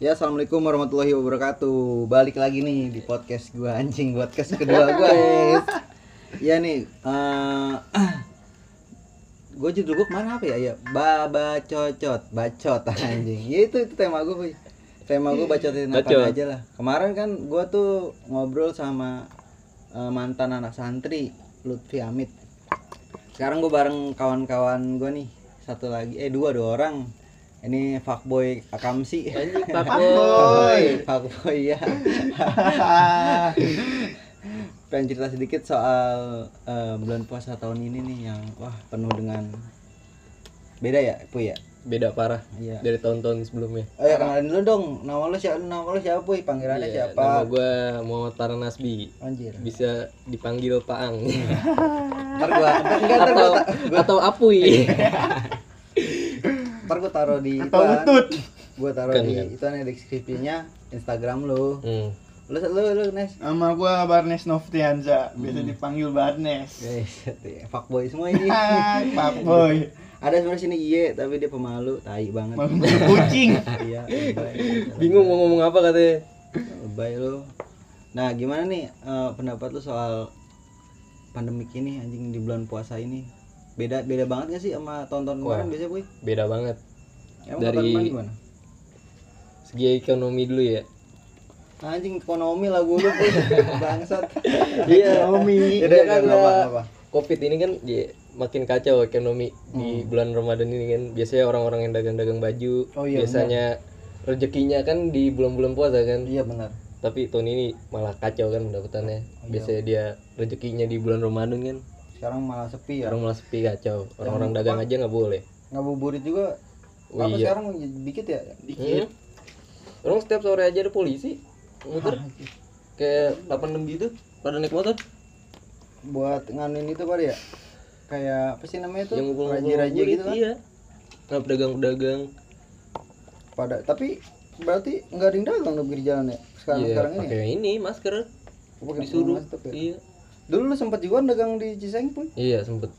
Ya assalamualaikum warahmatullahi wabarakatuh. Balik lagi nih di podcast gua anjing podcast kedua gua. ya nih, eh gue judul gue ke mana apa ya? Ya baba cocot, bacot anjing. Ya itu, itu tema gue. Tema gue bacotin apa Bacot. aja lah. Kemarin kan gua tuh ngobrol sama eh, mantan anak santri Lutfi Amit. Sekarang gue bareng kawan-kawan gue nih satu lagi, eh dua dua orang. Ini fuckboy Akamsi. Fuckboy. Fuckboy ya. Pengen cerita sedikit soal eh, bulan puasa tahun ini nih yang wah penuh dengan beda ya, Puy ya. Beda parah Iya. dari tahun-tahun sebelumnya. Oh ya kenalin dulu dong. Nama lu siapa? Nama lu siapa, Puy? Panggilannya Iya, siapa? Nama gua Muhammad Paranasbi. Anjir. Bisa dipanggil Paang Ntar gua enggak ntar atau gua, ta- atau Apuy. Ntar gua taruh di Atau iklan. utut. Gua taruh Kan, di kan. itu nih deskripsinya Instagram lu. Hmm. Lu lu lu Nes. Nama gua Barnes Nofrianza, biasa dipanggil Barnes. Guys, fuckboy semua ini. Hai, Pak Boy. Ada sebenarnya sini iye tapi dia pemalu, tai banget. Mau kucing. Iya. Bingung mau ngomong apa katanya. Lebay lu. Nah, gimana nih eh, pendapat lu soal pandemik ini anjing di bulan puasa ini? Beda beda banget gak sih sama tahun-tahun kemarin biasanya, Boy? Beda banget. Emang Dari-? Segi ekonomi dulu ya. Anjing ekonomi lagu lu, Boy. Bangsat. Iya. Ekonomi. Ya Iya kan, apa ya. apa. Covid ini kan ya, makin kacau ekonomi di bulan Ramadan ini kan. Biasanya orang-orang yang dagang-dagang baju, Oh iya, biasanya rezekinya kan di bulan-bulan puasa kan. Iya benar. Tapi tahun ini malah kacau kan pendapatannya. iya. Biasanya dia rezekinya di bulan Ramadan kan. Sekarang malah sepi ya. Sekarang malah sepi kacau. Orang-orang dagang aja nggak boleh. Ngabuburit juga Oh apa iya. sekarang dikit ya? Hmm? Orang setiap sore aja ada polisi muter kayak 86 gitu pada naik motor Buat nganuin itu pada ya? Kayak apa sih namanya tuh? yang Raja-raja gitu kan? iya nggak pedagang-pedagang Pada tapi berarti nggak ada yang dagang di jalan ya? Sekarang iya sekarang ini. pakai ini masker ya? Pakai disuruh masker ya? iya Dulu lu sempat juga dagang di Ciseng pun. iya sempet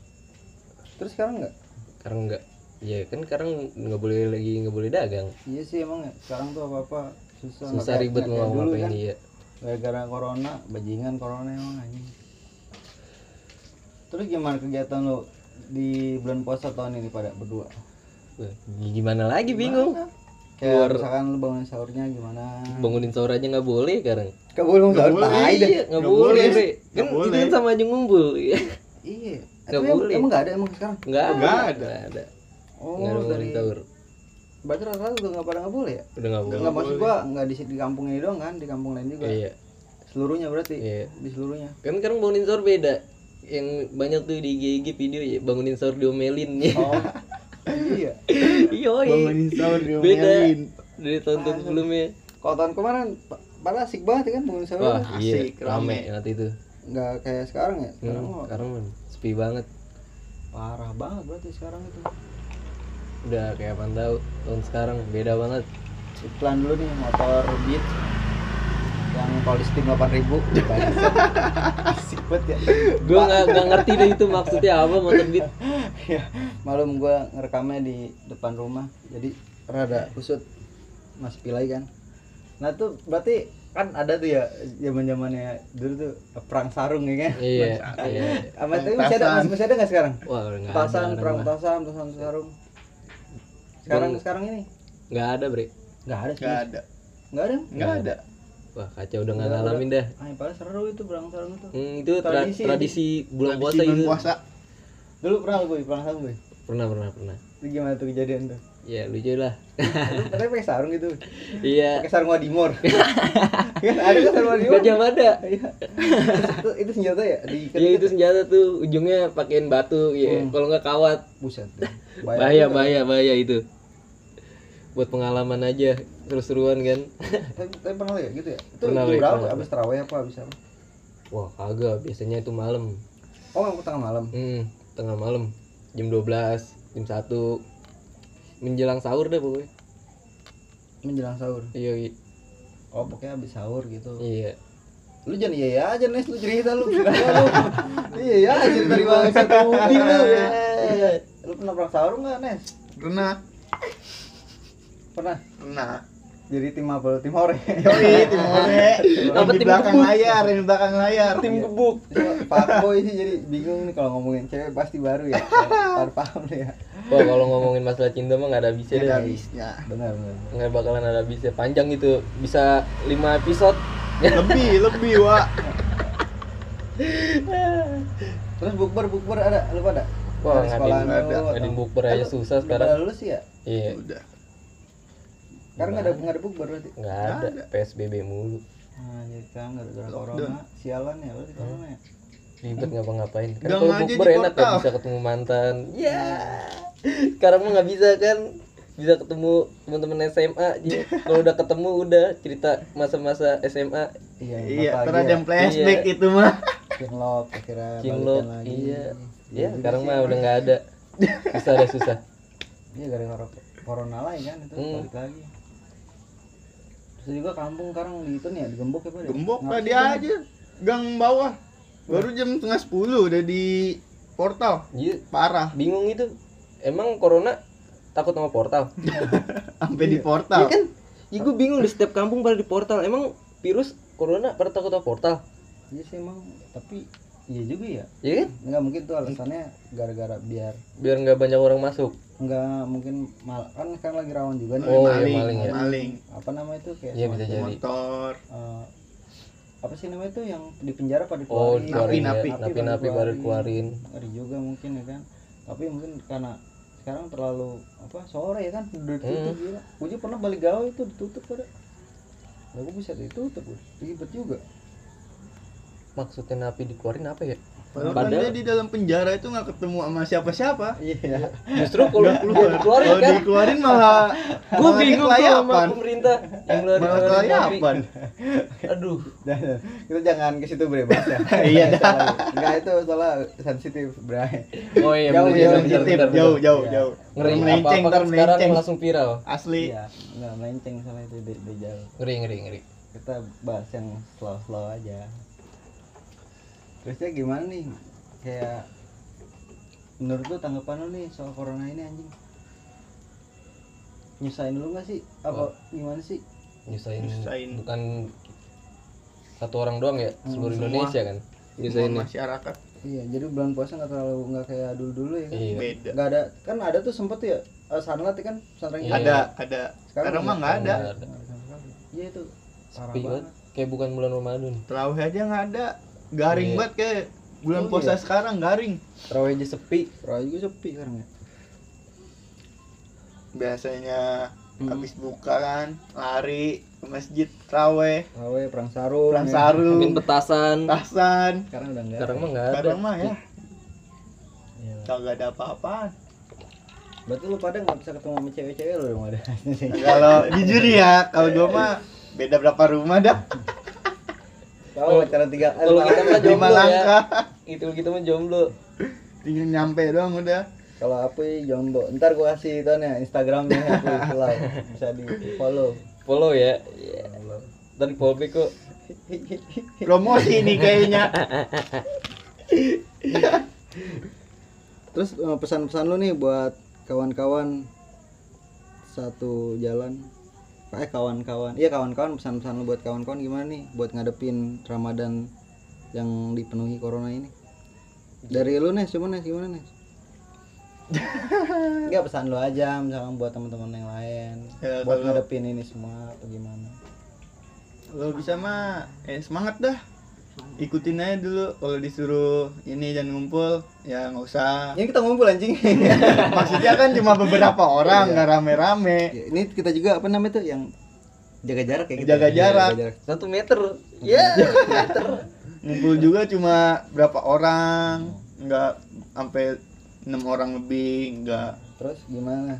Terus sekarang nggak? sekarang enggak Iya kan sekarang nggak boleh lagi nggak boleh dagang Iya sih emang ya. Sekarang tuh apa-apa susah. nggak susah kayak- ribet nggak mau dulu ngapain kan. iya Gara-gara corona, bajingan corona emang anjing. Terus gimana kegiatan lu di bulan puasa tahun ini pada berdua? Gimana lagi bingung Kayak Keluar- misalkan lu bangun sahurnya gimana? bangunin sahur aja nggak boleh sekarang Gak boleh sahur, boleh. tai iya nggak Nggak boleh boleh. Bre. kan Nggak itu boleh. kan sama aja ngumpul iya Iya. Nggak em- boleh. Emang nggak ada emang sekarang? nggak ada Nggak ada. Oh, nggak ada dari bangunin sahur berarti rata-rata udah nggak pada nggak boleh ya? udah nggak boleh Nggak maksud gua nggak di di kampung ini doang kan, di kampung lain juga. iya Seluruhnya berarti. iya Di seluruhnya. kan sekarang bangunin sahur beda yang banyak tuh di IG video ya bangunin sahur diomelin ya Oh. iya. iya Bangunin sahur beda diomelin. dari tahun-tahun sebelumnya Kalau tahun kemarin pa- pada asik banget ya kan bangun sahur. wah iya asik, rame rame. nanti itu Nggak kayak sekarang ya. Sekarang hmm, sekarang sepi banget parah banget berarti sekarang itu. Udah kayak apaan tahu tahun sekarang. Beda banget. Iklan dulu nih motor Beat. Yang kalau di Steam 8000 Bangsat. asik banget ya. Gue nggak nggak ngerti deh itu maksudnya apa motor beat. Ya malum gua ngerekamnya di depan rumah. Jadi rada kusut. Mas pilai kan. Nah tuh berarti kan ada tuh ya zaman zamannya dulu tuh perang sarung ya kan? Iya iya. Apa itu masih ada masih, masih ada nggak sekarang? Wah nggak ada petasan sekarang perang mah. petasan petasan sarung sekarang Bang. sekarang ini? Nggak ada bre. Nggak ada sih Nggak ada. nggak ada? Nggak ada. wah kacau udah nggak ngalamin dah ah yang paling seru itu perang sarung itu. Hmm, itu tra- Tradisi. tradisi, bulan Tradisi puasa bulan itu. puasa. dulu pernah lu boy. Perang sarung boy? Pernah pernah pernah. Itu gimana tuh kejadian tuh? Ya lucu lah. Lu katanya pakai sarung gitu. Iya. Pakai sarung wadimor kan ada kan sarung wadimor gajah mada. Iya. itu, itu senjata ya? Di Iya itu senjata tuh. Ujungnya pakein batu ya Hmm. kalau nggak kawat. Buset. Bahaya juga. bahaya bahaya itu buat pengalaman aja terus-teruan kan? Tapi, pernah ya gitu ya? Itu Pernah, jam Wei, berapa pernah. abis terawih apa abis apa? Wah kagak. Biasanya itu malam. Oh yang tengah malam. Hmm, tengah malam. Jam 12 jam 1 menjelang sahur deh pokoknya. Menjelang sahur? Iya iya. oh pokoknya abis sahur gitu. Iya. Lu jangan iya iya aja nes. Lu cerita lu. Iya iya aja dari bangsaUdi lu ya lu. Pernah perang sahur nggak nes? Pernah. Pernah Pernah. jadi tim apa lu? tim hore Yoi, tim Ore. Di tim belakang gebuk? layar, yang di belakang layar. tim gebuk Pak Boy sih jadi bingung nih kalau ngomongin cewek pasti baru ya baru paham nih ya Wah kalau ngomongin masalah cinta mah nggak ada habisnya Ada deh habisnya. benar benar nggak bakalan ada habisnya panjang gitu bisa 5 episode Lebih, lebih, Wak. terus bukber bukber ada lu pada Wah, lu ada. bukber aja susah udah sekarang. pada lulus ya iya Udah. Sekarang nggak ada nggak ada bukber berarti? Nggak ada. psbb mulu nah jadi sekarang nggak ada Lockdown. corona. Sialan ya berarti corona ya? Ribet ngapa-ngapain. Kan kalau bukber enak kan bisa ketemu mantan. Ya. Sekarang mah nggak bisa kan? Bisa ketemu teman-teman SMA jadi kalau udah ketemu udah cerita masa-masa SMA iya Iya, ntar ada yang flashback Iya. itu mah. Cinlok akhirnya cinlok iya. Iya ya juga sekarang mah emang. udah nggak ada. Susah ada susah. Iya gara-gara corona lagi kan itu Hmm. balik lagi terus juga kampung sekarang di itu nih ya di gembok ya Pak, ya? Gembok sih, Bang? aja. Gang bawah. Baru jam setengah sepuluh udah di portal. Iya, Parah. bingung itu emang corona takut sama portal Sampai di Iya portal. kan ya gue bingung di setiap kampung pada di portal emang virus corona pada takut sama portal iya sih emang tapi iya juga ya ya kan nggak mungkin tuh alasannya gara-gara biar biar nggak banyak orang masuk nggak mungkin mal kan kan lagi rawan juga nih Oh, iya, maling, maling ya. maling. apa nama itu kayak Iya, bisa jadi. Motor. eh, apa sih namanya itu yang di penjara pada oh dikeluarin dikeluarin ya. Napi, napi napi baru keluarin ngeri juga mungkin ya kan tapi mungkin karena sekarang terlalu apa sore ya kan udah ditutup Hmm. gila gue juga pernah balik gawe itu ditutup pada lah gue bisa ditutup gue ribet juga maksudnya napi dikeluarin apa ya Padahal kan Padahal- dia di dalam penjara itu nggak ketemu sama siapa-siapa. iya justru kalau Nggak dia dikeluarin Kalau kan dikeluarin malah gue malah bingung tuh sama pemerintah yang ngeluarin Malah kelayapan. aduh Dan kita jangan ke situ bre bahas ya. Iya, dah. Enggak itu soalnya sensitif bre. oh iya Jauh, bener, Sensitif, bener, bener. jauh, jauh, Iya. jauh. ngeri melenceng, apa ntar kan sekarang melenceng. langsung viral Asli. Iya, enggak melenceng soalnya itu di, di jauh. ngeri ngeri ngeri Kita bahas yang slow-slow aja. Terusnya gimana nih? Kayak menurut lu tanggapan lu nih soal corona ini anjing? Nyusahin dulu gak sih? Apa Oh. gimana sih? nyusahin, Nyusahin. bukan satu orang doang ya Hmm, seluruh semua. Indonesia kan Semua nyusahin masyarakat Iya, jadi bulan puasa nggak terlalu nggak kayak dulu dulu ya kan? iya beda. Nggak ada, kan ada tuh sempet ya uh, Sanlat ya kan pesantren Iya. Ada, ada. Sekarang Sekarang mah nggak ada. Iya itu Sepi banget. banget. kayak bukan bulan Ramadan Terawih aja nggak ada. Garing Iya. banget kayak bulan Oh, puasa iya. sekarang garing. terawih aja sepi Terawih juga sepi sekarang ya. Biasanya Hmm. habis buka kan lari ke masjid terawih, Terawih perang sarung. perang ya. sarung, main petasan tasan. Sekarang udah enggak. sekarang mah nggak ada Sekarang mah ya Iya. kagak ada apa-apaan. Berarti lu pada nggak bisa ketemu sama cewek-cewek lu dong ada. Kalau jujur ya, kalau gua mah beda berapa rumah dah. Tahu pacaran tiga kalau kita mah jomblo ya langkah. itu kita mah jomblo Tinggal nyampe doang udah. Kalau apa jomblo, ntar gua kasih itu nih Instagramnya aku selalu bisa di follow. follow ya Iya. ntar di follow kok Promosi nih kayaknya. Terus eh, pesan-pesan lu nih buat kawan-kawan satu jalan. Eh kawan-kawan. Iya kawan-kawan pesan-pesan lu buat kawan-kawan gimana nih buat ngadepin Ramadan yang dipenuhi corona ini? Dari lu nih, cuma nih gimana nih? Enggak pesan lu aja misalkan buat teman-teman yang lain Ya, buat kalau- ngadepin ini semua atau gimana? Kalau bisa mah eh semangat dah. Ikutin aja dulu kalau disuruh ini dan ngumpul ya nggak usah. Ini kita ngumpul anjing. Maksudnya kan cuma beberapa orang Iya. nggak rame-rame. Ya, ini kita juga apa namanya tuh yang jaga jarak kayak gitu. Jaga ya? jarak. Jaga jarak. satu meter ya meter Ngumpul juga cuma berapa orang, nggak sampai enam orang lebih, nggak. Terus gimana?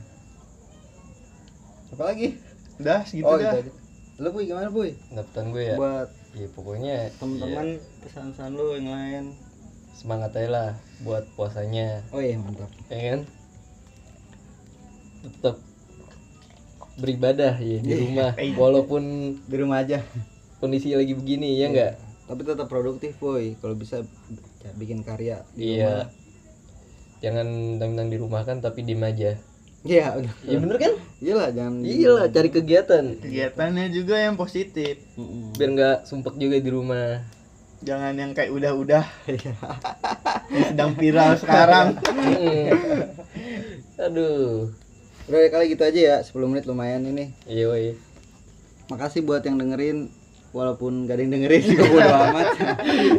Apa lagi? Udah segitu oh, dah. Lu Puy gimana Puy? dapetan gue ya Buat ya pokoknya teman-teman ya, pesan-pesan lu yang lain. semangat aja lah buat puasanya Oh iya mantap. ya kan tetap beribadah ya di rumah Iya. walaupun Di rumah aja. kondisi lagi begini ya enggak Tapi tetap produktif Puy. Kalau bisa ya, bikin karya di Iya. rumah. jangan tentang di rumah kan tapi diem aja Iya, udah. ya bener kan? Iyalah, jangan iya lah cari kegiatan. Kegiatannya juga yang positif. Mm-mm. biar nggak sumpek juga di rumah. Jangan yang kayak udah-udah. Yang sedang viral sekarang. Aduh. Udah kali gitu aja ya, 10 menit lumayan ini. iya woy Makasih buat yang dengerin. Walaupun gak ada yang dengerin juga bodo amat.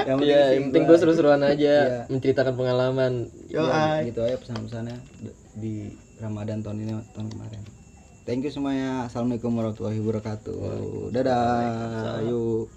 yang Iya, sih yang penting gue seru-seruan aja Iya. menceritakan pengalaman. Yo, Iya, gitu aja pesan-pesannya. Di Ramadan tahun ini tahun kemarin. Thank you semuanya. Assalamualaikum warahmatullahi wabarakatuh. Dadah. Yuk.